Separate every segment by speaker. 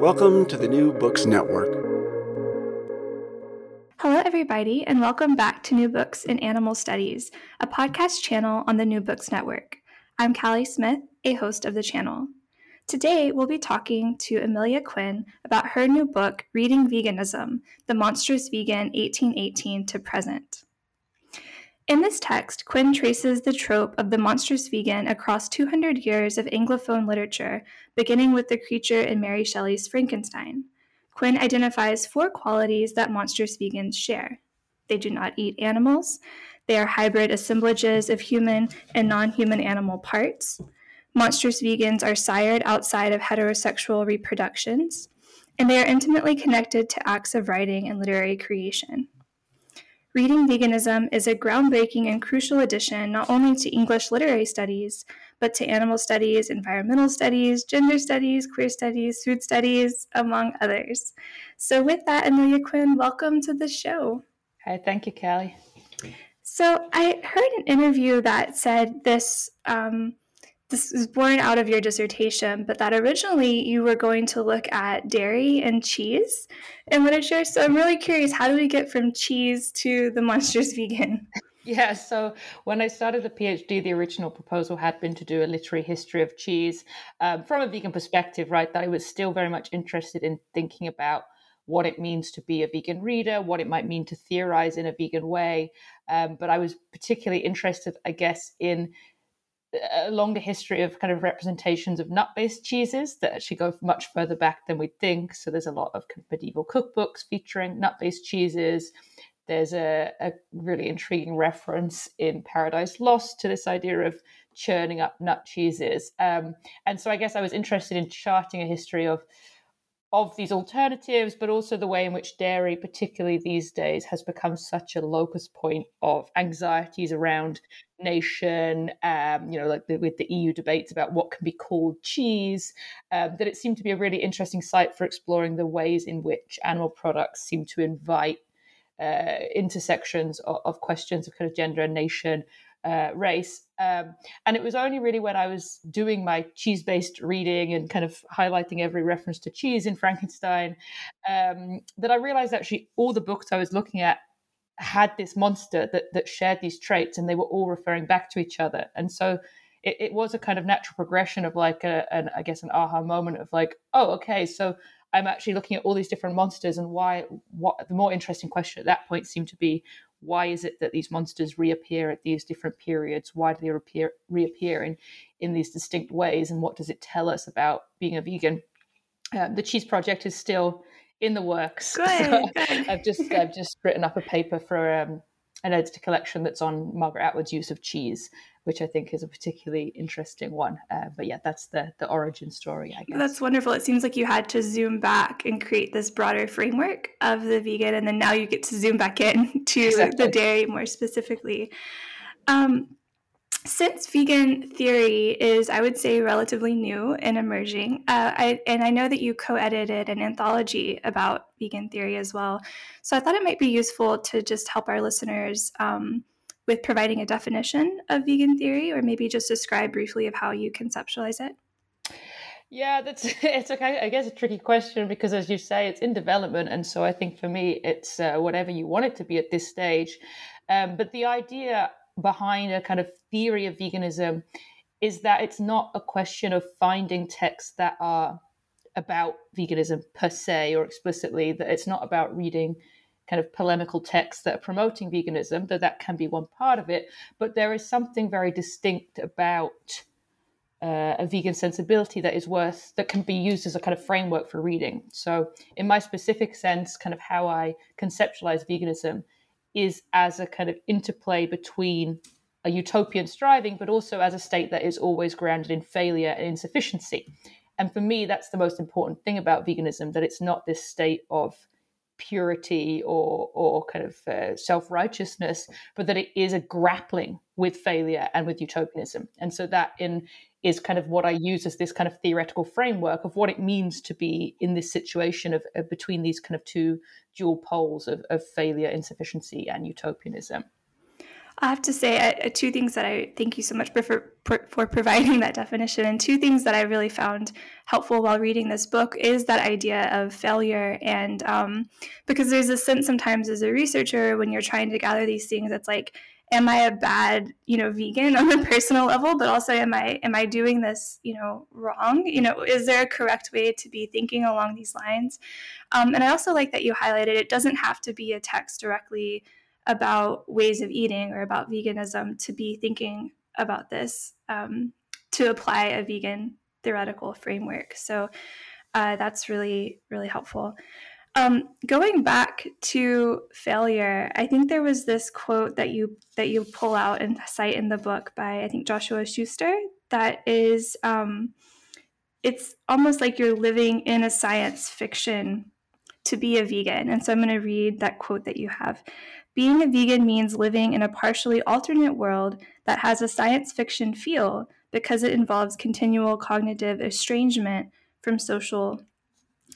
Speaker 1: Welcome to the New Books Network.
Speaker 2: Hello, everybody, and welcome back to New Books in Animal Studies, a podcast channel on the New Books Network. I'm Callie Smith, a host of the channel. Today, we'll be talking to Emelia Quinn about her new book, Reading Veganism The Monstrous Vegan 1818 to Present. In this text, Quinn traces the trope of the monstrous vegan across 200 years of Anglophone literature, beginning with the creature in Mary Shelley's Frankenstein. Quinn identifies four qualities that monstrous vegans share they do not eat animals, they are hybrid assemblages of human and non human animal parts. Monstrous vegans are sired outside of heterosexual reproductions, and they are intimately connected to acts of writing and literary creation. Reading Veganism is a groundbreaking and crucial addition not only to English literary studies, but to animal studies, environmental studies, gender studies, queer studies, food studies, among others. So, with that, Emelia Quinn, welcome to the show.
Speaker 3: Hi, thank you, Callie.
Speaker 2: So, I heard an interview that said this um, this is born out of your dissertation, but that originally you were going to look at dairy and cheese in literature. So I'm really curious, how do we get from cheese to the monstrous vegan?
Speaker 3: Yeah, so when I started the PhD, the original proposal had been to do a literary history of cheese um, from a vegan perspective, right? That I was still very much interested in thinking about what it means to be a vegan reader, what it might mean to theorize in a vegan way. Um, but I was particularly interested, I guess, in a longer history of kind of representations of nut-based cheeses that actually go much further back than we'd think. So there's a lot of, medieval cookbooks featuring nut-based cheeses. There's a, a, really intriguing reference in Paradise Lost to this idea of churning up nut cheeses. Um, and so I guess I was interested in charting a history of of these alternatives, but also the way in which dairy, particularly these days, has become such a locus point of anxieties around nation, um, you know, like the, with the EU debates about what can be called cheese, um, that it seemed to be a really interesting site for exploring the ways in which animal products seem to invite uh, intersections of, of questions of kind of gender and nation uh, race. Um, and it was only really when I was doing my cheese based reading and kind of highlighting every reference to cheese in Frankenstein um, that I realized actually all the books I was looking at had this monster that, that shared these traits and they were all referring back to each other. And so it, it was a kind of natural progression of like a, an, I guess, an aha moment of like, oh, okay, so I'm actually looking at all these different monsters and why, what the more interesting question at that point seemed to be why is it that these monsters reappear at these different periods? Why do they reappear, reappear in, in these distinct ways? And what does it tell us about being a vegan? Uh, the cheese project is still in the works.
Speaker 2: So.
Speaker 3: I've just I've just written up a paper for um, an editor collection that's on Margaret Atwood's use of cheese, which I think is a particularly interesting one. Uh, but yeah, that's the the origin story, I guess.
Speaker 2: That's wonderful. It seems like you had to zoom back and create this broader framework of the vegan, and then now you get to zoom back in to exactly. the dairy more specifically. Um, since vegan theory is, I would say, relatively new and emerging, uh, I, and I know that you co edited an anthology about vegan theory as well. So I thought it might be useful to just help our listeners um, with providing a definition of vegan theory, or maybe just describe briefly of how you conceptualize it.
Speaker 3: Yeah, that's it's okay. I guess a tricky question because, as you say, it's in development, and so I think for me, it's uh, whatever you want it to be at this stage. Um, but the idea behind a kind of theory of veganism is that it's not a question of finding texts that are about veganism per se or explicitly, that it's not about reading kind of polemical texts that are promoting veganism, though that can be one part of it. But there is something very distinct about uh, a vegan sensibility that is worth, that can be used as a kind of framework for reading. So, in my specific sense, kind of how I conceptualize veganism is as a kind of interplay between a utopian striving, but also as a state that is always grounded in failure and insufficiency. And for me, that's the most important thing about veganism that it's not this state of purity or, or kind of uh, self righteousness, but that it is a grappling with failure and with utopianism. And so that in is kind of what I use as this kind of theoretical framework of what it means to be in this situation of, of between these kind of two dual poles of, of failure, insufficiency, and utopianism.
Speaker 2: I have to say uh, two things that I thank you so much for, for, for providing that definition, and two things that I really found helpful while reading this book is that idea of failure, and um, because there's a sense sometimes as a researcher when you're trying to gather these things, it's like am I a bad, you know, vegan on a personal level, but also am I am I doing this, you know, wrong? You know, is there a correct way to be thinking along these lines? Um, and I also like that you highlighted it doesn't have to be a text directly about ways of eating or about veganism to be thinking about this um, to apply a vegan theoretical framework. So uh, that's really really helpful. Um, going back to failure, I think there was this quote that you that you pull out and cite in the book by I think Joshua Schuster that is um, it's almost like you're living in a science fiction to be a vegan. And so I'm going to read that quote that you have. Being a vegan means living in a partially alternate world that has a science fiction feel because it involves continual cognitive estrangement from social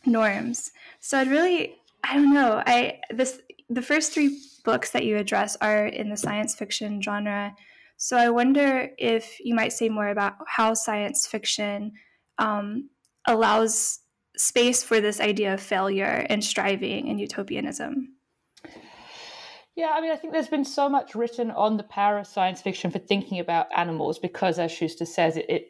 Speaker 2: norms. So I'd really, I don't know, I this the first three books that you address are in the science fiction genre. So I wonder if you might say more about how science fiction um, allows space for this idea of failure and striving and utopianism.
Speaker 3: Yeah, I mean, I think there's been so much written on the power of science fiction for thinking about animals because, as Schuster says, it, it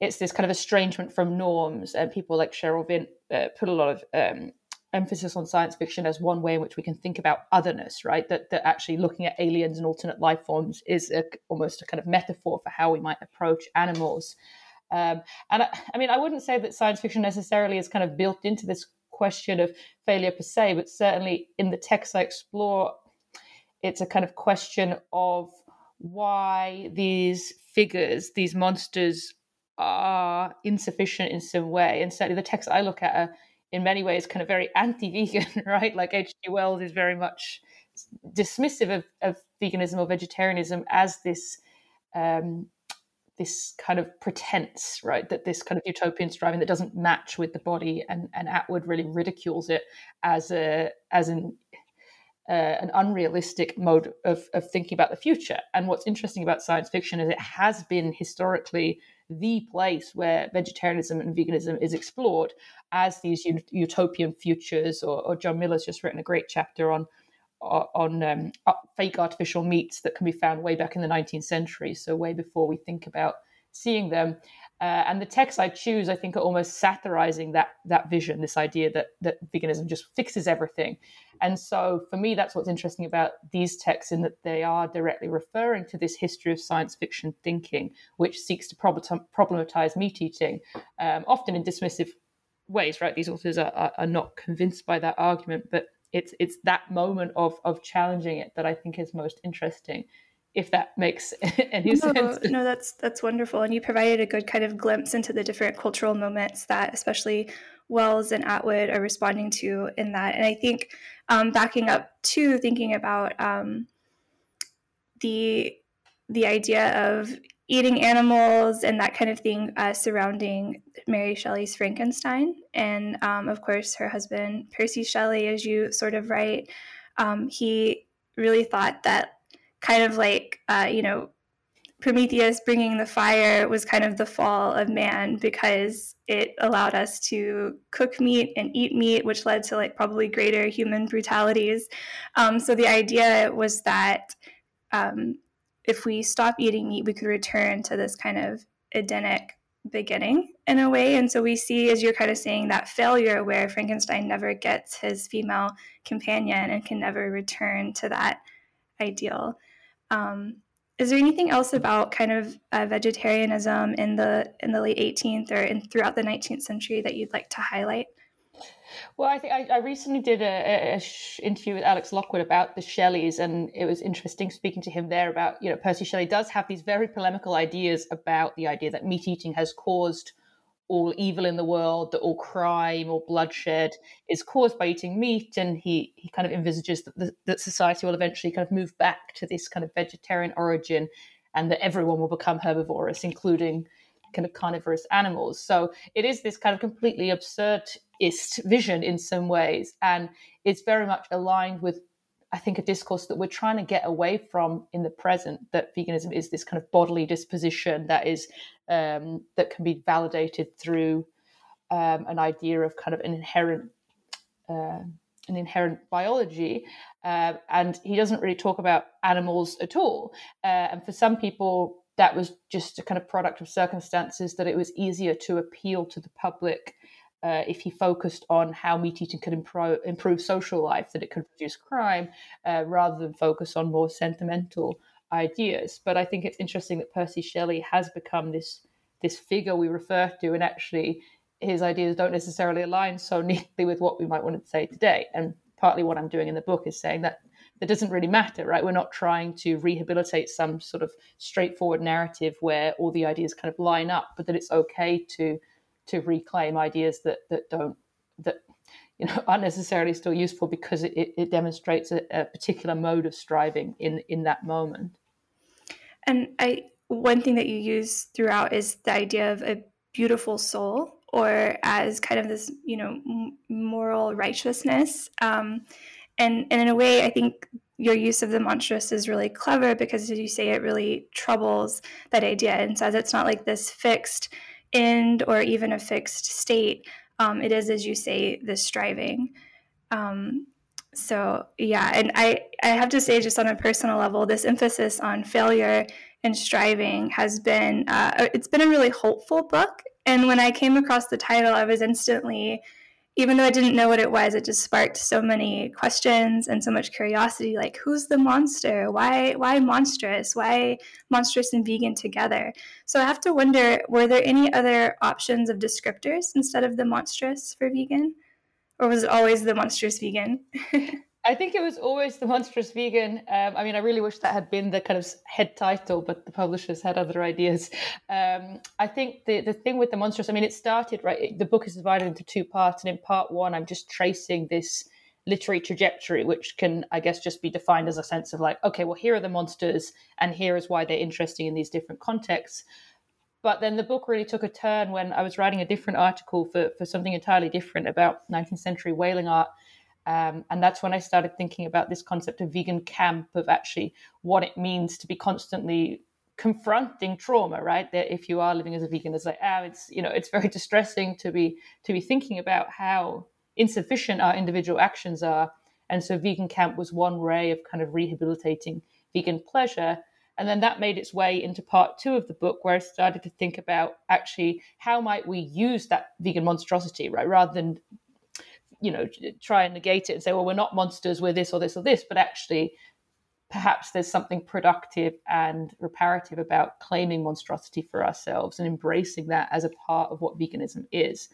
Speaker 3: it's this kind of estrangement from norms, and people like Sherryl Vint uh, put a lot of um, emphasis on science fiction as one way in which we can think about otherness, right? That, that actually looking at aliens and alternate life forms is a, almost a kind of metaphor for how we might approach animals. Um, and I, I, mean, I wouldn't say that science fiction necessarily is kind of built into this question of failure per se, but certainly in the texts I explore, it's a kind of question of why these figures, these monsters, are insufficient in some way. And certainly the texts I look at are in many ways kind of very anti-vegan, right? Like H.G. Wells is very much dismissive of, of veganism or vegetarianism as this um, this kind of pretense, right? That this kind of utopian striving that doesn't match with the body, and, and Atwood really ridicules it as a as an uh, an unrealistic mode of, of thinking about the future. And what's interesting about science fiction is it has been historically the place where vegetarianism and veganism is explored as these utopian futures. Or, or John Miller's just written a great chapter on on um, fake artificial meats that can be found way back in the 19th century, so way before we think about seeing them. Uh, and the texts I choose, I think, are almost satirizing that that vision, this idea that that veganism just fixes everything. And so, for me, that's what's interesting about these texts, in that they are directly referring to this history of science fiction thinking, which seeks to problematize meat eating, um, often in dismissive ways. Right? These authors are, are, are not convinced by that argument, but it's it's that moment of of challenging it that I think is most interesting if that makes any no, sense.
Speaker 2: No, that's that's wonderful, and you provided a good kind of glimpse into the different cultural moments that, especially Wells and Atwood, are responding to in that. And I think um, backing up to thinking about um, the the idea of eating animals and that kind of thing uh, surrounding Mary Shelley's Frankenstein. And um, of course, her husband, Percy Shelley, as you sort of write, um, he really thought that kind of like, uh, you know, Prometheus bringing the fire was kind of the fall of man because it allowed us to cook meat and eat meat, which led to like probably greater human brutalities. Um, so the idea was that um, if we stop eating meat, we could return to this kind of Edenic beginning in a way. And so we see, as you're kind of saying, that failure where Frankenstein never gets his female companion and can never return to that ideal. Um, is there anything else about kind of uh, vegetarianism in the in the late 18th or in, throughout the 19th century that you'd like to highlight?
Speaker 3: Well, I think I, I recently did a, a sh- interview with Alex Lockwood about the Shelleys, and it was interesting speaking to him there about you know Percy Shelley does have these very polemical ideas about the idea that meat eating has caused all evil in the world, that all crime or bloodshed is caused by eating meat. And he, he kind of envisages that, the, that society will eventually kind of move back to this kind of vegetarian origin and that everyone will become herbivorous, including kind of carnivorous animals. So it is this kind of completely absurdist vision in some ways. And it's very much aligned with I think, a discourse that we're trying to get away from in the present. That veganism is this kind of bodily disposition that is um, that can be validated through um, an idea of kind of an inherent uh, an inherent biology. Uh, and he doesn't really talk about animals at all. Uh, and for some people, that was just a kind of product of circumstances that it was easier to appeal to the public uh, if he focused on how meat eating could improve, improve social life, that it could reduce crime, uh, rather than focus on more sentimental ideas. But I think it's interesting that Percy Shelley has become this this figure we refer to, and actually his ideas don't necessarily align so neatly with what we might want to say today. And partly what I'm doing in the book is saying that that doesn't really matter, right? We're not trying to rehabilitate some sort of straightforward narrative where all the ideas kind of line up, but that it's okay to to reclaim ideas that that don't that you know aren't necessarily still useful because it, it demonstrates a, a particular mode of striving in in that moment.
Speaker 2: And I one thing that you use throughout is the idea of a beautiful soul or as kind of this you know moral righteousness um, and and in a way i think your use of the monstrous is really clever because as you say it really troubles that idea and says it's not like this fixed end or even a fixed state. Um, it is, as you say, the striving. Um, so yeah, and I, I have to say, just on a personal level, this emphasis on failure and striving has been uh, it's been a really hopeful book. And when I came across the title, I was instantly even though I didn't know what it was, it just sparked so many questions and so much curiosity. Like, who's the monster? Why, why monstrous? Why monstrous and vegan together? So I have to wonder: were there any other options of descriptors instead of the monstrous for vegan, or was it always the monstrous vegan?
Speaker 3: I think it was always the monstrous vegan. Um, I mean, I really wish that had been the kind of head title, but the publishers had other ideas. Um, I think the the thing with the monstrous, I mean, it started right. The book is divided into two parts, and in part one, I'm just tracing this literary trajectory, which can, I guess, just be defined as a sense of like, okay, well, here are the monsters, and here is why they're interesting in these different contexts. But then the book really took a turn when I was writing a different article for, for something entirely different about 19th century whaling art um, and that's when I started thinking about this concept of vegan camp, of actually what it means to be constantly confronting trauma, right? That if you are living as a vegan, it's like, ah, it's you know, it's very distressing to be to be thinking about how insufficient our individual actions are. And so vegan camp was one way of kind of rehabilitating vegan pleasure. And then that made its way into part two of the book, where I started to think about actually how might we use that vegan monstrosity, right? Rather than you know try and negate it and say well we're not monsters we're this or this or this but actually perhaps there's something productive and reparative about claiming monstrosity for ourselves and embracing that as a part of what veganism is.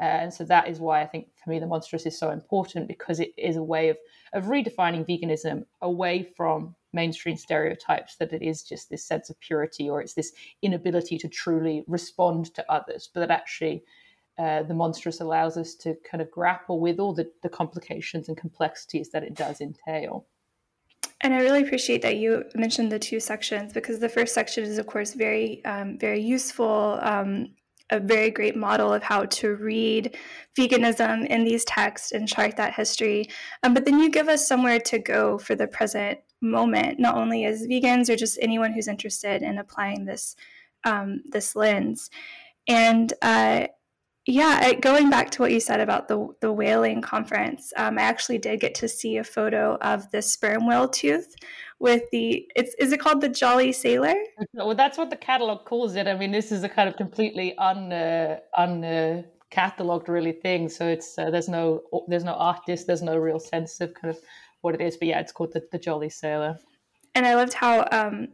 Speaker 3: Uh, and so that is why I think for me the monstrous is so important because it is a way of of redefining veganism away from mainstream stereotypes that it is just this sense of purity or it's this inability to truly respond to others, but that actually uh, the monstrous allows us to kind of grapple with all the, the complications and complexities that it does entail.
Speaker 2: And I really appreciate that you mentioned the two sections because the first section is, of course, very, um, very useful, um, a very great model of how to read veganism in these texts and chart that history. Um, but then you give us somewhere to go for the present moment, not only as vegans or just anyone who's interested in applying this um, this lens. And uh, yeah, going back to what you said about the the whaling conference, um, I actually did get to see a photo of the sperm whale tooth with the it's is it called the Jolly Sailor?
Speaker 3: Well, that's what the catalog calls it. I mean, this is a kind of completely un uh, un uh, cataloged really thing. So it's uh, there's no there's no artist, there's no real sense of kind of what it is. But yeah, it's called the, the Jolly Sailor.
Speaker 2: And I loved how um,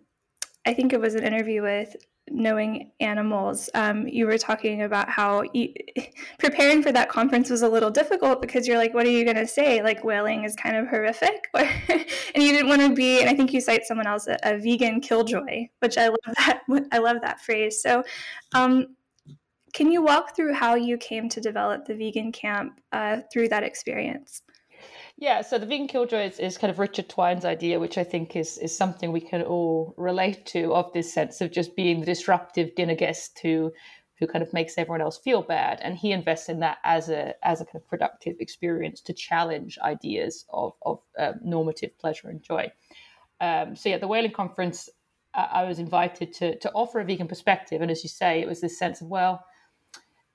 Speaker 2: I think it was an interview with knowing animals, um, you were talking about how you, preparing for that conference was a little difficult because you're like, what are you going to say? Like, whaling is kind of horrific. and you didn't want to be, and I think you cite someone else, a, a, vegan killjoy, which I love that. I love that phrase. So, um, can you walk through how you came to develop the vegan camp uh, through that experience?
Speaker 3: Yeah, so the vegan killjoy is, is kind of Richard Twine's idea, which I think is is something we can all relate to, of this sense of just being the disruptive dinner guest who who kind of makes everyone else feel bad, and he invests in that as a as a kind of productive experience to challenge ideas of of uh, normative pleasure and joy. Um, so yeah, the Whaling Conference, uh, I was invited to to offer a vegan perspective, and as you say, it was this sense of well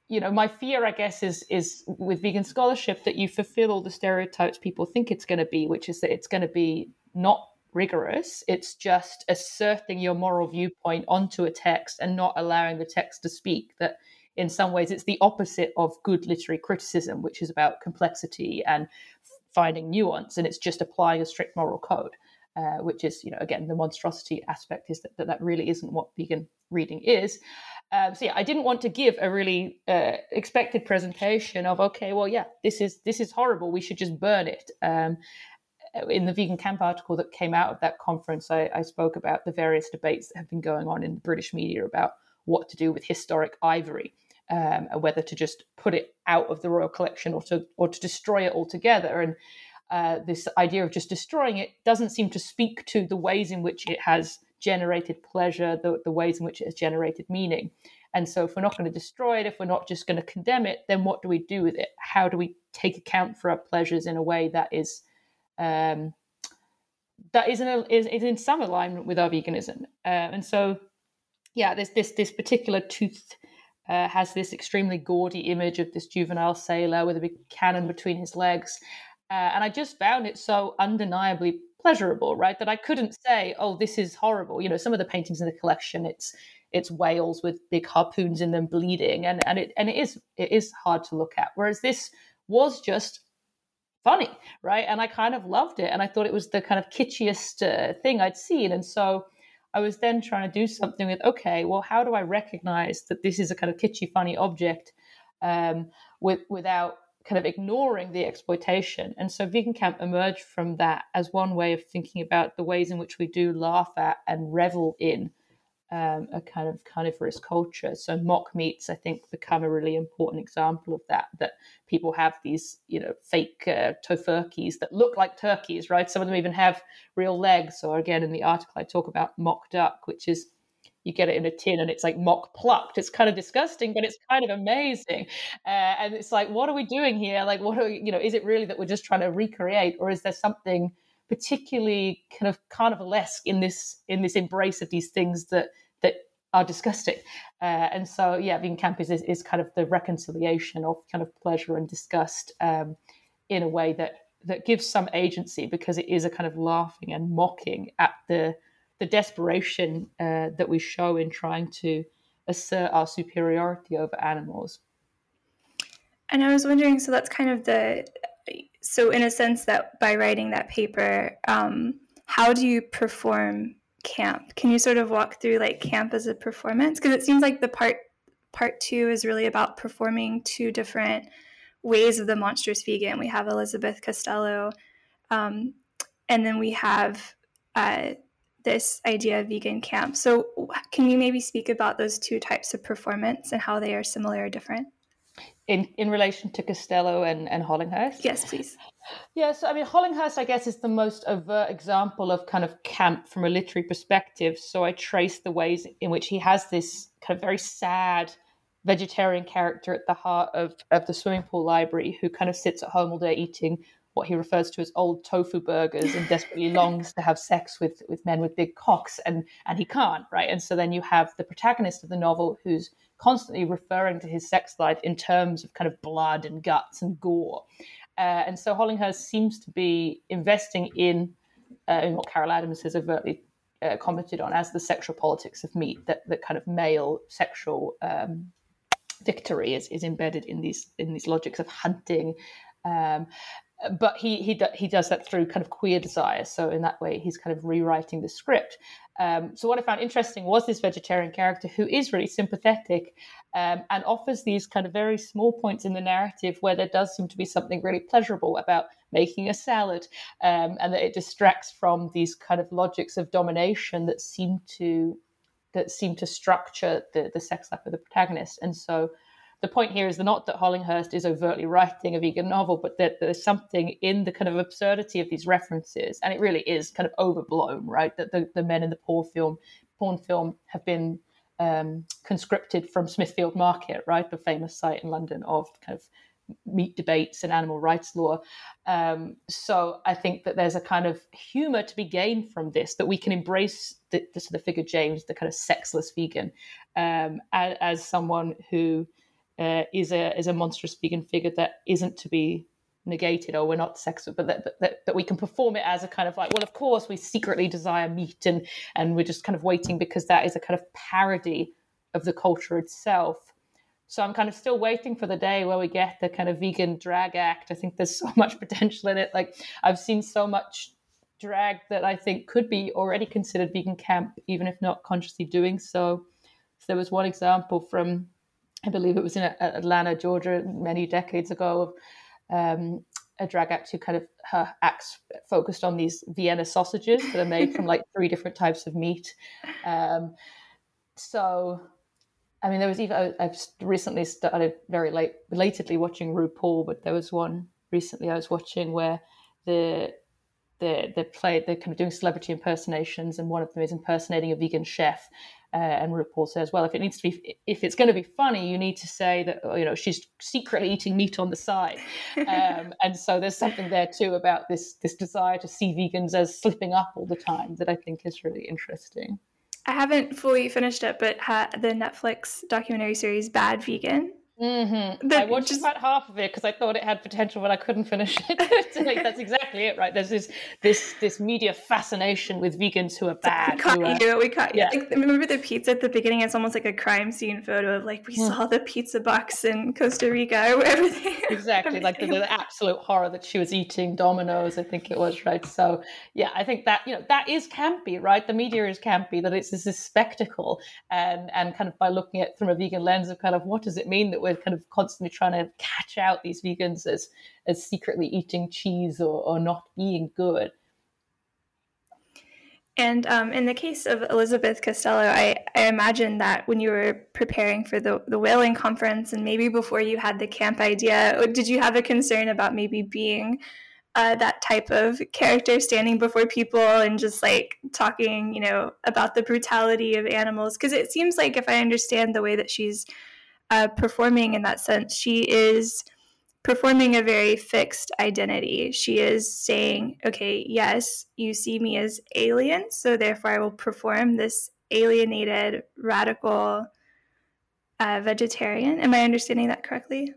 Speaker 3: you know, my fear, I guess, is is with vegan scholarship that you fulfill all the stereotypes people think it's going to be, which is that it's going to be not rigorous. It's just asserting your moral viewpoint onto a text and not allowing the text to speak. That in some ways it's the opposite of good literary criticism, which is about complexity and finding nuance, and it's just applying a strict moral code. Uh, which is, you know, again, the monstrosity aspect is that, that that really isn't what vegan reading is. Um, so yeah, I didn't want to give a really uh, expected presentation of okay, well, yeah, this is this is horrible. We should just burn it. Um, in the vegan camp article that came out of that conference, I, I, spoke about the various debates that have been going on in the British media about what to do with historic ivory, um, and whether to just put it out of the royal collection or to or to destroy it altogether. And uh, this idea of just destroying it doesn't seem to speak to the ways in which it has generated pleasure, the, the ways in which it has generated meaning. And so, if we're not going to destroy it, if we're not just going to condemn it, then what do we do with it? How do we take account for our pleasures in a way that is um, that is in, is, is in some alignment with our veganism? Uh, and so, yeah, this this this particular tooth uh, has this extremely gaudy image of this juvenile sailor with a big cannon between his legs, uh, and I just found it so undeniably pleasurable, right? That I couldn't say, "Oh, this is horrible." You know, some of the paintings in the collection, it's it's whales with big harpoons in them bleeding, and and it and it is it is hard to look at. Whereas this was just funny, right? And I kind of loved it, and I thought it was the kind of kitschiest uh, thing I'd seen, and so. I was then trying to do something with, okay, well, how do I recognize that this is a kind of kitschy, funny object um, with, without kind of ignoring the exploitation. And so Vegan Camp emerged from that as one way of thinking about the ways in which we do laugh at and revel in um, a kind of carnivorous culture. So mock meats, I think, become a really important example of that. That people have these, you know, fake uh, tofurkeys that look like turkeys, right? Some of them even have real legs. Or again, in the article, I talk about mock duck, which is you get it in a tin and it's like mock plucked. It's kind of disgusting, but it's kind of amazing. Uh, and it's like, what are we doing here? Like, what are we, you know, is it really that we're just trying to recreate, or is there something particularly kind of carnivalesque in this in this embrace of these things that that are disgusting? Uh, and so, yeah, vegan camp is, is kind of the reconciliation of kind of pleasure and disgust um, in a way that that gives some agency because it is a kind of laughing and mocking at the the desperation uh, that we show in trying to assert our superiority over animals.
Speaker 2: And I was wondering, so that's kind of the, so in a sense that by writing that paper, um, how do you perform camp? Can you sort of walk through like camp as a performance? Because it seems like the part part two is really about performing two different ways of the monstrous vegan. We have Elizabeth Costello, um, and then we have uh, this idea of vegan camp. So, can you maybe speak about those two types of performance and how they are similar or different?
Speaker 3: In in relation to Costello and, and Hollinghurst?
Speaker 2: Yes, please.
Speaker 3: Yes, I mean Hollinghurst, I guess, is the most overt example of kind of camp from a literary perspective. So I trace the ways in which he has this kind of very sad vegetarian character at the heart of, of the swimming pool library who kind of sits at home all day eating what he refers to as old tofu burgers and desperately longs to have sex with with men with big cocks and and he can't right and so then you have the protagonist of the novel who's constantly referring to his sex life in terms of kind of blood and guts and gore uh, and so Hollinghurst seems to be investing in, uh, in what Carol Adams has overtly uh, commented on as the sexual politics of meat, that, that kind of male sexual um, victory is, is embedded in these in these logics of hunting. Um, but he he he does that through kind of queer desire. So in that way, he's kind of rewriting the script. Um, so what I found interesting was this vegetarian character who is really sympathetic um, and offers these kind of very small points in the narrative where there does seem to be something really pleasurable about making a salad, um, and that it distracts from these kind of logics of domination that seem to that seem to structure the the sex life of the protagonist. And so the point here is not that Hollinghurst is overtly writing a vegan novel, but that there's something in the kind of absurdity of these references, and it really is kind of overblown, right? That the, the men in the porn film, porn film have been um, conscripted from Smithfield Market, right, the famous site in London of kind of meat debates and animal rights law. Um, so I think that there's a kind of humor to be gained from this, that we can embrace the, the, the figure James, the kind of sexless vegan, um, as, as someone who uh, is a is a monstrous vegan figure that isn't to be negated or we're not sexist but that, that, that we can perform it as a kind of like well of course we secretly desire meat and and we're just kind of waiting because that is a kind of parody of the culture itself. So i'm kind of still waiting for the day where we get the kind of vegan drag act. I think there's so much potential in it. Like i've seen so much drag that i think could be already considered vegan camp even if not consciously doing so. So there was one example from I believe it was in Atlanta, Georgia, many decades ago, of um, a drag act who kind of her acts focused on these Vienna sausages that are made from like three different types of meat. Um, so, I mean, there was even I've recently started very late, belatedly watching RuPaul, but there was one recently I was watching where the the they play they're kind of doing celebrity impersonations, and one of them is impersonating a vegan chef, uh, and RuPaul says, well, if it needs to be, if it's going to be funny, you need to say that you know she's secretly eating meat on the side, um, and so there's something there too about this this desire to see vegans as slipping up all the time that I think is really interesting.
Speaker 2: I haven't fully finished it, but ha- the Netflix documentary series Bad Vegan
Speaker 3: Mm-hmm. I watched just... about half of it because I thought it had potential, but I couldn't finish it. like, that's exactly it, right? There's this this this media fascination with vegans who are bad.
Speaker 2: We caught you. We caught yeah. you. remember the pizza at the beginning? It's almost like a crime scene photo of like we mm. saw the pizza box in Costa Rica or wherever they.
Speaker 3: Exactly, like the, the, absolute horror that she was eating Domino's. I think it was right. So yeah, I think that you know that is campy, right? The media is campy. That it's this spectacle, and and kind of by looking at from a vegan lens of kind of what does it mean that we're kind of constantly trying to catch out these vegans as as secretly eating cheese or, or not being good.
Speaker 2: And um, in the case of Elizabeth Costello, I, I imagine that when you were preparing for the, the whaling conference and maybe before you had the camp idea, did you have a concern about maybe being uh, that type of character standing before people and just like talking, you know, about the brutality of animals? Because it seems like if I understand the way that she's uh, performing in that sense. She is performing a very fixed identity. She is saying, okay, yes, you see me as alien, so therefore I will perform this alienated, radical uh, vegetarian. Am I understanding that correctly?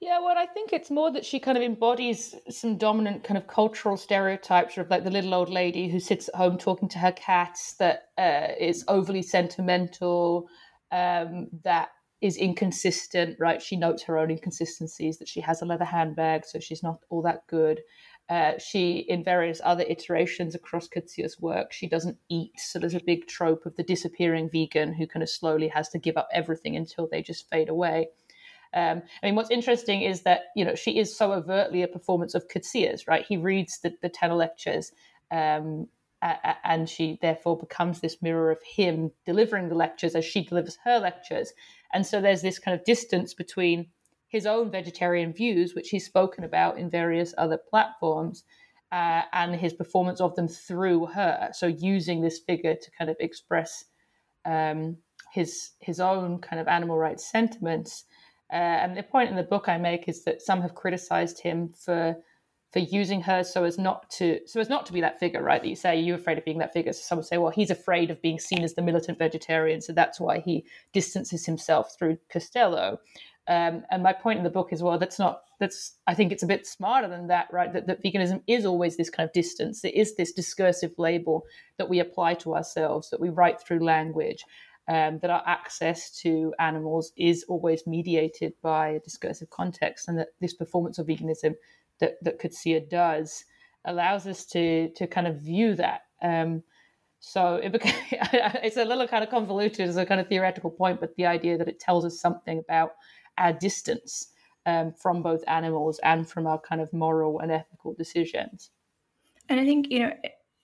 Speaker 3: Yeah, well, I think it's more that she kind of embodies some dominant kind of cultural stereotypes of like the little old lady who sits at home talking to her cats, that uh, is overly sentimental, um, that is inconsistent, right? She notes her own inconsistencies that she has a leather handbag, so she's not all that good. Uh, she, in various other iterations across Coetzee's work, she doesn't eat. So there's a big trope of the disappearing vegan who kind of slowly has to give up everything until they just fade away. Um, I mean, what's interesting is that you know she is so overtly a performance of Coetzee's, right? He reads the, the Tanner lectures, um, and she therefore becomes this mirror of him delivering the lectures as she delivers her lectures. And so there's this kind of distance between his own vegetarian views, which he's spoken about in various other platforms, uh, and his performance of them through her. So using this figure to kind of express um, his his own kind of animal rights sentiments. Uh, and the point in the book I make is that some have criticized him for for using her so as not to so as not to be that figure, right? That you say you're afraid of being that figure. So some would say, well, he's afraid of being seen as the militant vegetarian, so that's why he distances himself through Costello. Um, and my point in the book is, well, that's not that's I think it's a bit smarter than that, right? That, that veganism is always this kind of distance. There is this discursive label that we apply to ourselves, that we write through language. Um, that our access to animals is always mediated by a discursive context, and that this performance of veganism that that Coetzee does allows us to to kind of view that. Um, so it became, it's a little kind of convoluted as a kind of theoretical point, but the idea that it tells us something about our distance um, from both animals and from our kind of moral and ethical decisions.
Speaker 2: And I think you know,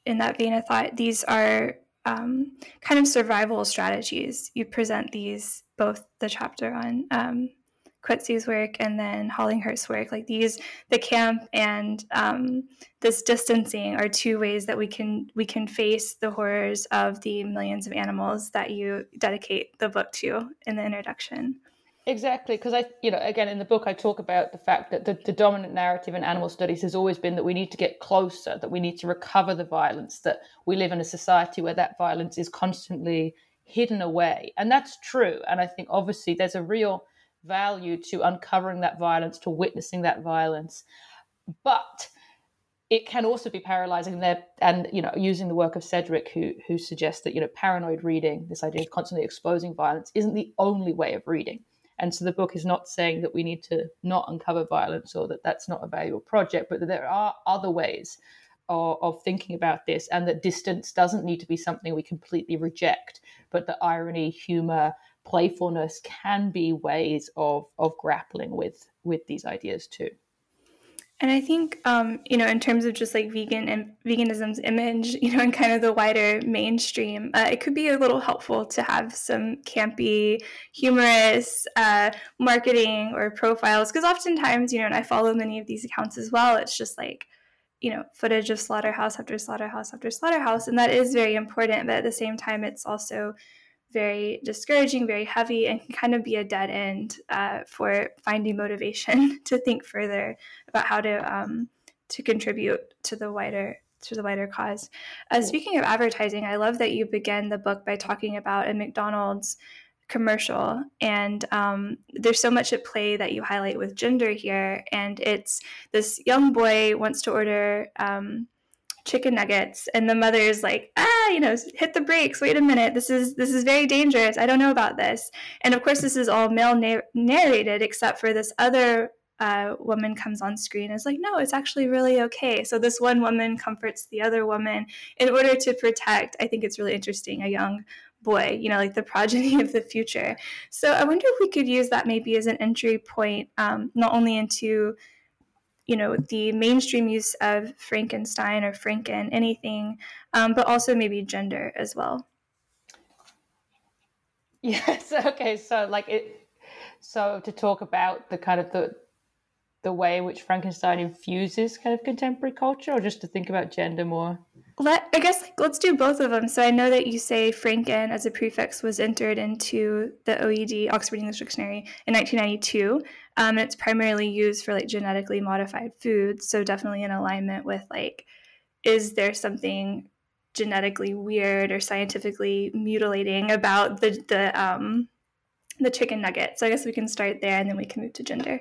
Speaker 2: in that vein of thought, these are um, kind of survival strategies. You present these both the chapter on um, Coetzee's work and then Hollinghurst's work. Like these, the camp and um, this distancing are two ways that we can we can face the horrors of the millions of animals that you dedicate the book to in the introduction.
Speaker 3: Exactly, because I, you know, again in the book I talk about the fact that the, the dominant narrative in animal studies has always been that we need to get closer, that we need to recover the violence, that we live in a society where that violence is constantly hidden away, and that's true. And I think obviously there's a real value to uncovering that violence, to witnessing that violence. But it can also be paralyzing there and you know using the work of Sedgwick who who suggests that you know paranoid reading this idea of constantly exposing violence isn't the only way of reading and so the book is not saying that we need to not uncover violence or that that's not a valuable project but that there are other ways of, of thinking about this and that distance doesn't need to be something we completely reject but that irony humor playfulness can be ways of of grappling with with these ideas too.
Speaker 2: And I think, um, you know, in terms of just like vegan and veganism's image, you know, in kind of the wider mainstream, uh, it could be a little helpful to have some campy, humorous uh, marketing or profiles. Because oftentimes, you know, and I follow many of these accounts as well, it's just like, you know, footage of slaughterhouse after slaughterhouse after slaughterhouse. And that is very important. But at the same time, it's also very discouraging, very heavy, and can kind of be a dead end uh, for finding motivation to think further about how to um, to contribute to the wider to the wider cause. Uh, speaking of advertising, I love that you begin the book by talking about a McDonald's commercial and um, there's so much at play that you highlight with gender here and it's this young boy wants to order um, chicken nuggets and the mother is like ah you know hit the brakes. Wait a minute. This is this is very dangerous. I don't know about this. And of course this is all male na- narrated except for this other uh, woman comes on screen is like no it's actually really okay. So this one woman comforts the other woman in order to protect i think it's really interesting a young boy you know like the progeny of the future. So i wonder if we could use that maybe as an entry point um, not only into you know the mainstream use of Frankenstein or Franken anything, um, but also maybe gender as well.
Speaker 3: Yes. Okay. So like it. So to talk about the kind of the the way in which Frankenstein infuses kind of contemporary culture, or just to think about gender more?
Speaker 2: Let I guess like, let's do both of them. So I know that you say Franken as a prefix was entered into the OED Oxford English Dictionary in 1992. Um, and it's primarily used for like genetically modified foods. So definitely in alignment with like, is there something genetically weird or scientifically mutilating about the the um, the chicken nugget? So I guess we can start there and then we can move to gender.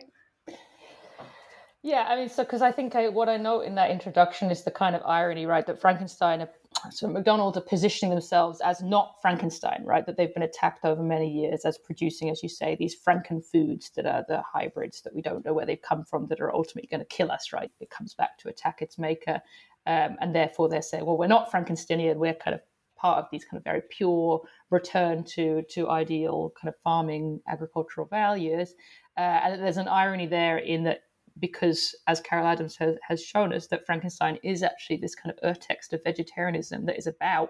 Speaker 3: Yeah, I mean, so because I think I, what I note in that introduction is the kind of irony, right? That Frankenstein, so McDonald's are positioning themselves as not Frankenstein, right? That they've been attacked over many years as producing, as you say, these Franken foods that are the hybrids that we don't know where they've come from that are ultimately going to kill us, right? It comes back to attack its maker. Um, and therefore they're saying, well, we're not Frankensteinian, we're kind of part of these kind of very pure return to to ideal kind of farming agricultural values. Uh, and there's an irony there in that because, as Carol Adams has, has shown us, that Frankenstein is actually this kind of urtext of vegetarianism that is about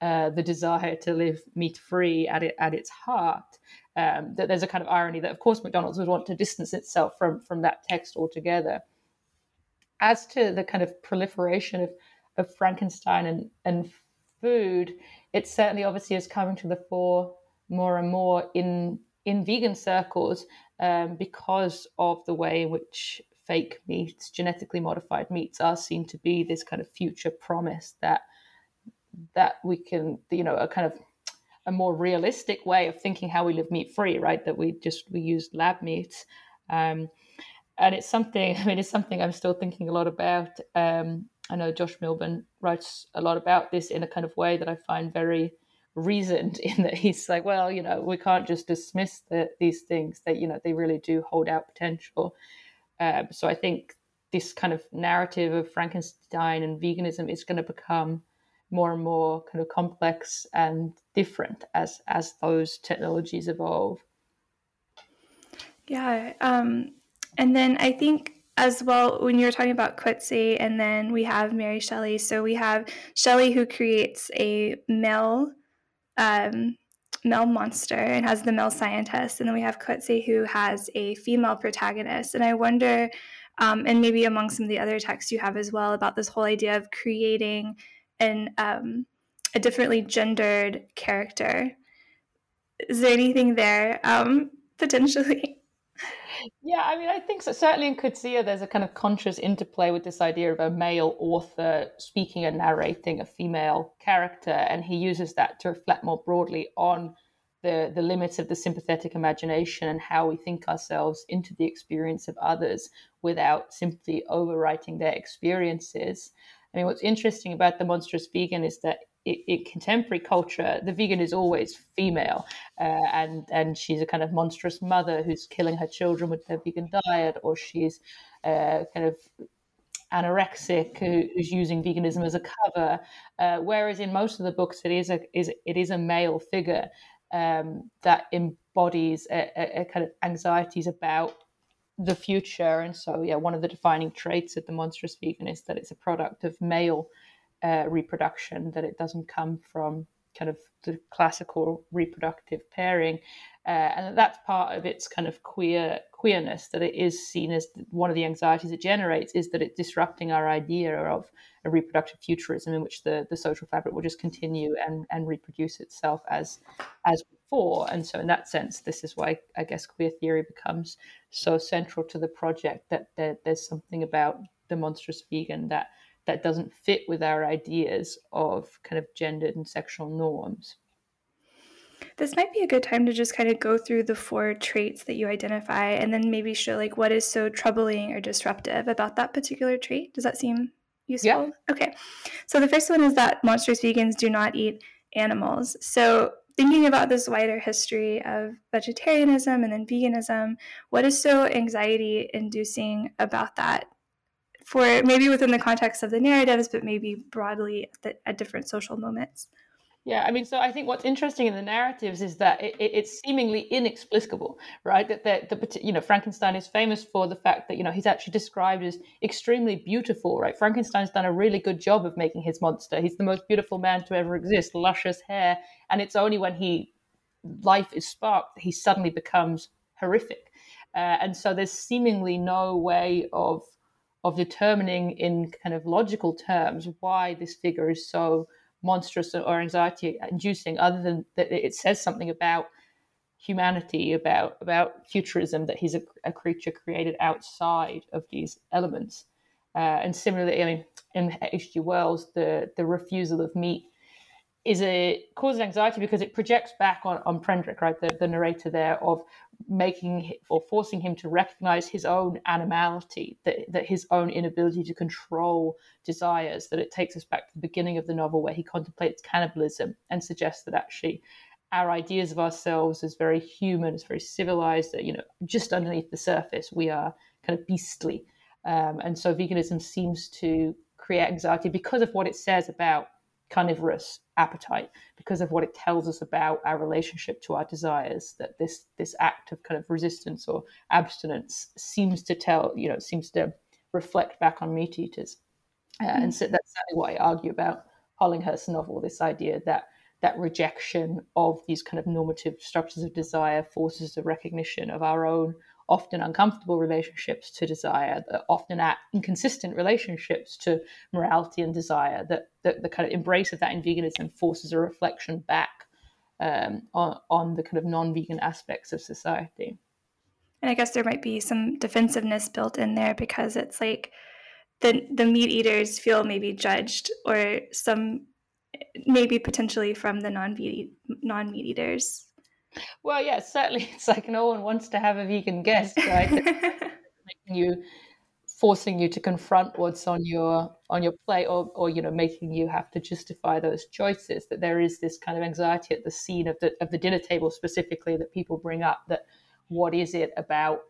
Speaker 3: uh, the desire to live meat free at, it, at its heart. Um, that there's a kind of irony that, of course, McDonald's would want to distance itself from from that text altogether. As to the kind of proliferation of, of Frankenstein and, and food, it certainly obviously is coming to the fore more and more in in vegan circles um, because of the way in which fake meats, genetically modified meats, are seen to be this kind of future promise that that we can, you know, a kind of a more realistic way of thinking how we live meat free, right? That we just we use lab meats, um, and it's something. I mean, it's something I'm still thinking a lot about. Um, I know Josh Milburn writes a lot about this in a kind of way that I find very reasoned in that he's like, well, you know, we can't just dismiss the, these things that, you know, they really do hold out potential. Um, so I think this kind of narrative of Frankenstein and veganism is going to become more and more kind of complex and different as as those technologies evolve.
Speaker 2: Yeah, um, and then I think as well when you're talking about Coetzee, and then we have Mary Shelley. So we have Shelley who creates a male um, male monster and has the male scientist, and then we have Coetzee who has a female protagonist. And I wonder, um, and maybe among some of the other texts you have as well, about this whole idea of creating an um, a differently gendered character. Is there anything there um, potentially?
Speaker 3: Yeah, I mean, I think so. Certainly in Coetzee, there's a kind of conscious interplay with this idea of a male author speaking and narrating a female character, and he uses that to reflect more broadly on the the limits of the sympathetic imagination and how we think ourselves into the experience of others without simply overwriting their experiences. I mean, what's interesting about the monstrous vegan is that in contemporary culture, the vegan is always female, uh, and and she's a kind of monstrous mother who's killing her children with her vegan diet, or she's uh, kind of anorexic who, who's using veganism as a cover. Uh, whereas in most of the books, it is a is it is a male figure um, that embodies a, a, a kind of anxieties about the future. And so, yeah, one of the defining traits of the monstrous vegan is that it's a product of male uh, reproduction, that it doesn't come from kind of the classical reproductive pairing. Uh, and that's part of its kind of queer queerness that it is seen as one of the anxieties it generates is that it's disrupting our idea of a reproductive futurism in which the, the social fabric will just continue and, and reproduce itself as as before. And so in that sense, this is why I guess queer theory becomes so central to the project that there, there's something about the monstrous vegan that that doesn't fit with our ideas of kind of gendered and sexual norms.
Speaker 2: This might be a good time to just kind of go through the four traits that you identify and then maybe show like what is so troubling or disruptive about that particular trait. Does that seem useful?
Speaker 3: Yeah.
Speaker 2: Okay. So the first one is that monstrous vegans do not eat animals. So thinking about this wider history of vegetarianism and then veganism, what is so anxiety inducing about that for maybe within the context of the narratives, but maybe broadly at, the, at different social moments.
Speaker 3: Yeah, I mean, so I think what's interesting in the narratives is that it, it, it's seemingly inexplicable, right? That the, the you know Frankenstein is famous for the fact that you know he's actually described as extremely beautiful, right? Frankenstein's done a really good job of making his monster. He's the most beautiful man to ever exist, luscious hair, and it's only when he life is sparked that he suddenly becomes horrific. Uh, and so there's seemingly no way of of determining in kind of logical terms why this figure is so monstrous or anxiety inducing other than that it says something about humanity about about futurism that he's a, a creature created outside of these elements. Uh, and similarly i mean in hg wells the the refusal of meat is a causes anxiety because it projects back on, on Prendick, right, the, the narrator there, of making or forcing him to recognize his own animality, that, that his own inability to control desires, that it takes us back to the beginning of the novel where he contemplates cannibalism and suggests that actually our ideas of ourselves as very human, as very civilized, that, you know, just underneath the surface, we are kind of beastly. Um, and so veganism seems to create anxiety because of what it says about carnivorous appetite because of what it tells us about our relationship to our desires that this this act of kind of resistance or abstinence seems to tell you know seems to reflect back on meat eaters uh, mm. and so that's certainly what i argue about hollinghurst's novel this idea that that rejection of these kind of normative structures of desire forces a recognition of our own often uncomfortable relationships to desire, often at inconsistent relationships to morality and desire, that, that the kind of embrace of that in veganism forces a reflection back um, on, on the kind of non-vegan aspects of society.
Speaker 2: And I guess there might be some defensiveness built in there because it's like the the meat eaters feel maybe judged or some maybe potentially from the non non meat eaters.
Speaker 3: Well, yeah, certainly. It's like no one wants to have a vegan guest, right? making you, forcing you to confront what's on your on your plate, or or you know, making you have to justify those choices. That there is this kind of anxiety at the scene of the of the dinner table specifically that people bring up. That what is it about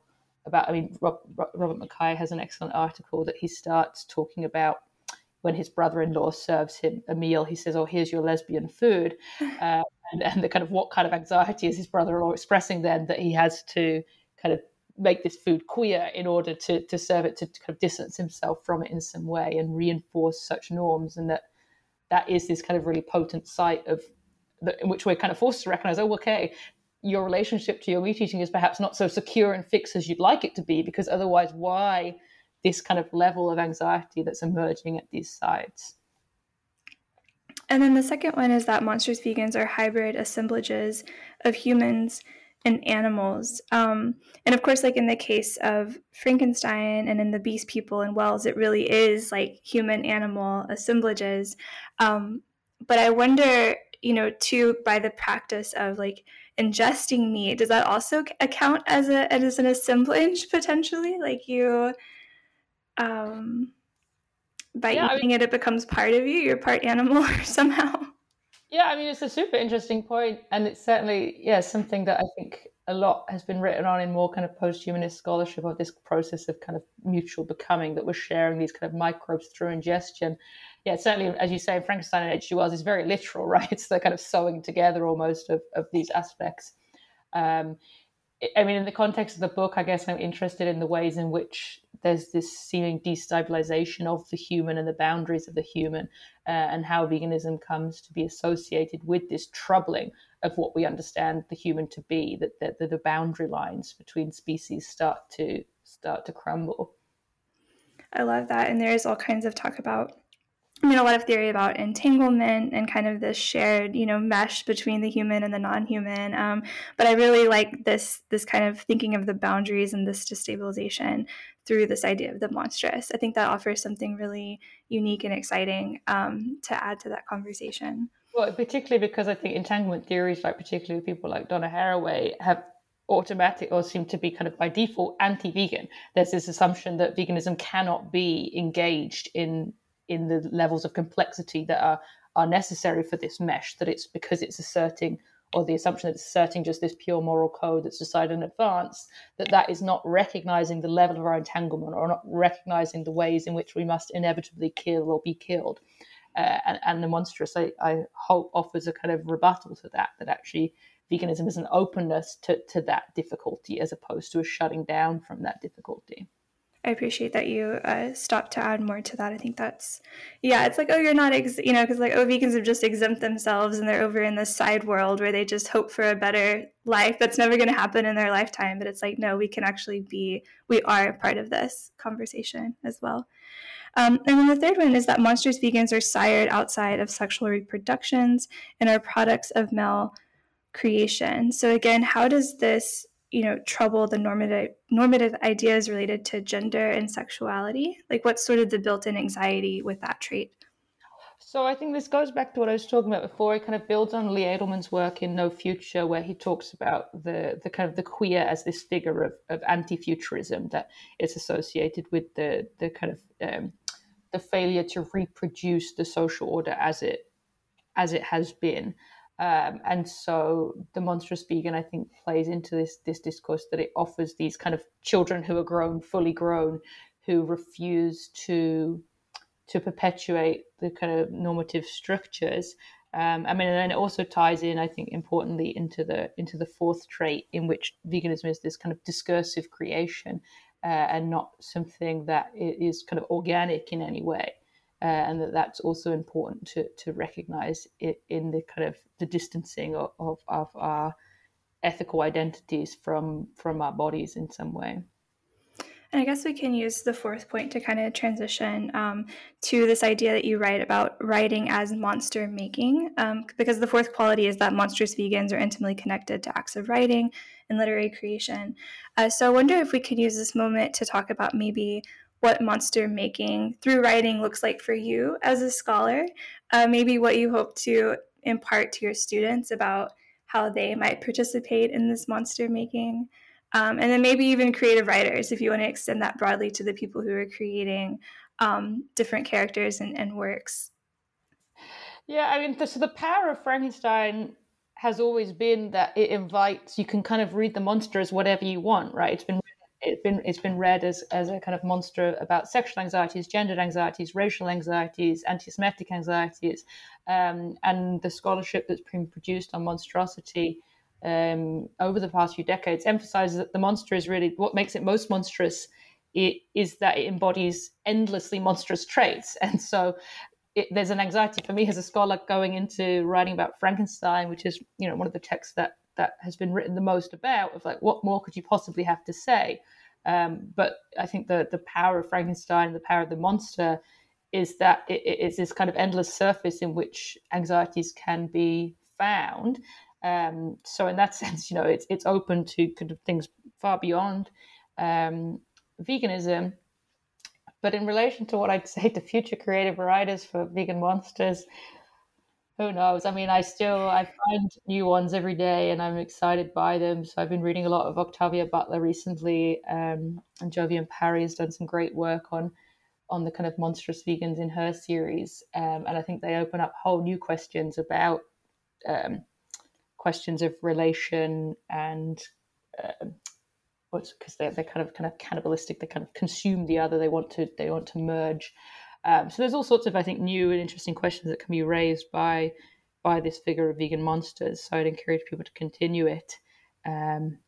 Speaker 3: about? I mean, Rob, Robert McKay has an excellent article that he starts talking about when his brother-in-law serves him a meal, he says, "Oh, here's your lesbian food," uh, and, and the kind of what kind of anxiety is his brother-in-law expressing then that he has to kind of make this food queer in order to to serve it to, to kind of distance himself from it in some way and reinforce such norms, and that that is this kind of really potent site of the, in which we're kind of forced to recognize, oh, okay, your relationship to your meat eating is perhaps not so secure and fixed as you'd like it to be, because otherwise, why? this kind of level of anxiety that's emerging at these sites.
Speaker 2: And then the second one is that monstrous vegans are hybrid assemblages of humans and animals. Um, and of course, like in the case of Frankenstein and in the Beast People and Wells, it really is like human animal assemblages. Um, but I wonder, you know, too, by the practice of like ingesting meat, does that also account as a as an assemblage potentially? Like you um, by yeah, eating I mean, it, it becomes part of you. You're part animal somehow.
Speaker 3: Yeah, I mean, it's a super interesting point, and it's certainly yeah something that I think a lot has been written on in more kind of post-humanist scholarship of this process of kind of mutual becoming that we're sharing these kind of microbes through ingestion. Yeah, certainly, as you say, Frankenstein and H.G. Wells is very literal, right? It's the kind of sewing together almost of, of these aspects. Um, I mean, in the context of the book, I guess I'm interested in the ways in which there's this seeming destabilization of the human and the boundaries of the human, uh, and how veganism comes to be associated with this troubling of what we understand the human to be. That, that, the boundary lines between species start to start to crumble.
Speaker 2: I love that, and there's all kinds of talk about I mean, a lot of theory about entanglement and kind of this shared, you know, mesh between the human and the non-human. Um, but I really like this this kind of thinking of the boundaries and this destabilization through this idea of the monstrous. I think that offers something really unique and exciting um, to add to that conversation.
Speaker 3: Well, particularly because I think entanglement theories, like particularly people like Donna Haraway, have automatic or seem to be kind of by default anti-vegan. There's this assumption that veganism cannot be engaged in in the levels of complexity that are are necessary for this mesh that it's because it's asserting or the assumption that it's asserting just this pure moral code that's decided in advance that that is not recognizing the level of our entanglement or not recognizing the ways in which we must inevitably kill or be killed. Uh, and, and, the monstrous I, I, hope offers a kind of rebuttal to that that actually veganism is an openness to, to that difficulty as opposed to a shutting down from that difficulty
Speaker 2: I appreciate that you uh, stopped to add more to that. I think that's, yeah, it's like, oh, you're not, ex-, you know, because like, oh, vegans have just exempt themselves and they're over in this side world where they just hope for a better life that's never going to happen in their lifetime. But it's like, no, we can actually be, we are part of this conversation as well. Um, and then the third one is that monstrous vegans are sired outside of sexual reproductions and are products of male creation. So again, how does this you know trouble the normative normative ideas related to gender and sexuality like what's sort of the built-in anxiety with that trait
Speaker 3: so I think this goes back to what I was talking about before. It kind of builds on Lee Edelman's work in No Future, where he talks about the the kind of the queer as this figure of, of anti-futurism that is associated with the the kind of um, the failure to reproduce the social order as it as it has been. Um, and so the monstrous vegan, I think, plays into this this discourse that it offers these kind of children who are grown, fully grown, who refuse to to perpetuate the kind of normative structures. Um, I mean, and then it also ties in, I think, importantly into the into the fourth trait, in which veganism is this kind of discursive creation uh, and not something that is kind of organic in any way. Uh, and that that's also important to to recognize it in the kind of the distancing of, of, of our ethical identities from from our bodies in some way.
Speaker 2: And I guess we can use the fourth point to kind of transition um, to this idea that you write about writing as monster making, um, because the fourth quality is that monstrous vegans are intimately connected to acts of writing and literary creation. Uh, so I wonder if we could use this moment to talk about maybe what monster making through writing looks like for you as a scholar, uh, maybe what you hope to impart to your students about how they might participate in this monster making. Um, and then maybe even creative writers, if you want to extend that broadly to the people who are creating um, different characters and, and, works.
Speaker 3: Yeah, I mean, the, so the power of Frankenstein has always been that it invites you can kind of read the monster as whatever you want, right? It's been it's been it's been read as, as a kind of monster about sexual anxieties, gendered anxieties, racial anxieties, anti-Semitic anxieties, um, and the scholarship that's been produced on monstrosity um, over the past few decades emphasizes that the monster is really what makes it most monstrous. It is that it embodies endlessly monstrous traits, and so it, there's an anxiety for me as a scholar going into writing about Frankenstein, which is you know one of the texts that that has been written the most about of like what more could you possibly have to say? Um, but i think the the power of frankenstein and the power of the monster is that it is this kind of endless surface in which anxieties can be found. Um, so in that sense you know it's it's open to kind of things far beyond um, veganism. But in relation to what I'd say to future creative writers for vegan monsters, who knows? I mean, I still I find new ones every day, and I'm excited by them. So I've been reading a lot of Octavia Butler recently, um, and Jovian Parry has done some great work on on the kind of monstrous vegans in her series, um, and I think they open up whole new questions about um, questions of relation and um, what's because they're, they're kind of kind of cannibalistic. They kind of consume the other. They want to they want to merge. Um, so there's all sorts of, I think, new and interesting questions that can be raised by by this figure of vegan monsters. So I'd encourage people to continue it. Um,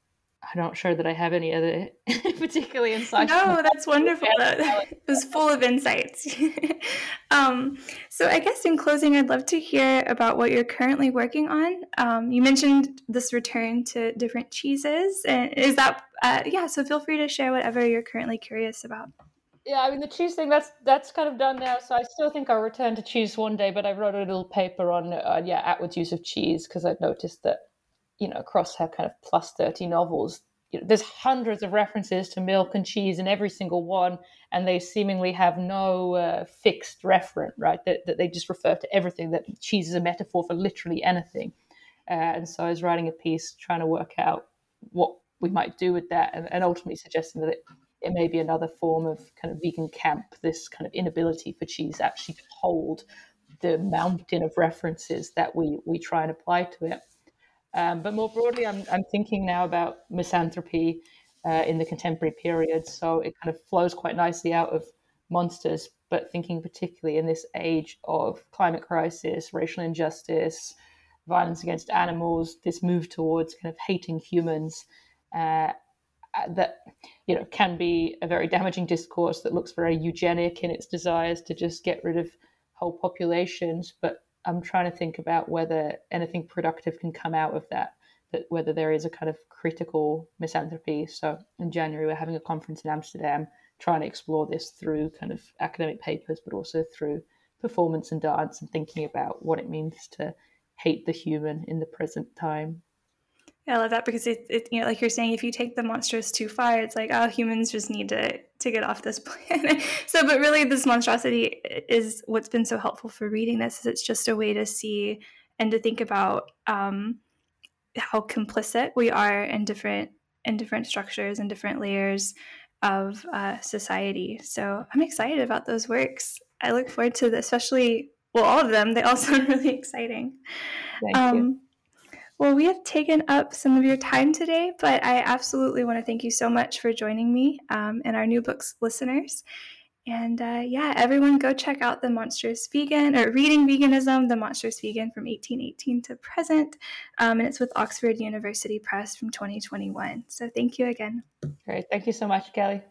Speaker 3: I'm not sure that I have any other particularly insights.
Speaker 2: No, that's wonderful. it was full of insights. um, so, I guess in closing, I'd love to hear about what you're currently working on. Um, you mentioned this return to different cheeses, and is that uh, yeah? So, feel free to share whatever you're currently curious about
Speaker 3: yeah, I mean the cheese thing that's that's kind of done now. So I still think I'll return to cheese one day. But I wrote a little paper on uh, yeah Atwood's use of cheese because I've noticed that you know across her kind of plus thirty novels, you know, there's hundreds of references to milk and cheese in every single one, and they seemingly have no uh, fixed referent, right? That that they just refer to everything. That cheese is a metaphor for literally anything. Uh, and so I was writing a piece trying to work out what we might do with that, and, and ultimately suggesting that it it may be another form of kind of vegan camp, this kind of inability for cheese actually to hold the mountain of references that we, we try and apply to it. Um, but more broadly, I'm, I'm thinking now about misanthropy uh, in the contemporary period. So it kind of flows quite nicely out of monsters, but thinking particularly in this age of climate crisis, racial injustice, violence against animals, this move towards kind of hating humans. Uh, Uh, that you know can be a very damaging discourse that looks very eugenic in its desires to just get rid of whole populations. But i'm trying to think about whether anything productive can come out of that that whether there is a kind of critical misanthropy. So in january we're having a conference in amsterdam trying to explore this through kind of academic papers but also through performance and dance and thinking about what it means to hate the human in the present time
Speaker 2: I love that because it, it, you know, like you're saying, if you take the monstrous too far, it's like, oh, humans just need to to get off this planet. so, but really, this monstrosity is what's been so helpful for reading this. Is it's just a way to see and to think about um, how complicit we are in different in different structures and different layers of uh, society. So, I'm excited about those works. I look forward to, the, especially well, all of them. They all sound really exciting.
Speaker 3: Thank um, you
Speaker 2: well, we have taken up some of your time today, but I absolutely want to thank you so much for joining me um, and our new books listeners. And uh, yeah, everyone go check out The Monstrous Vegan or Reading Veganism, The Monstrous Vegan from 1818 to present. Um, and it's with Oxford University Press from 2021. So thank you again.
Speaker 3: Great. Thank you so much, Kelly.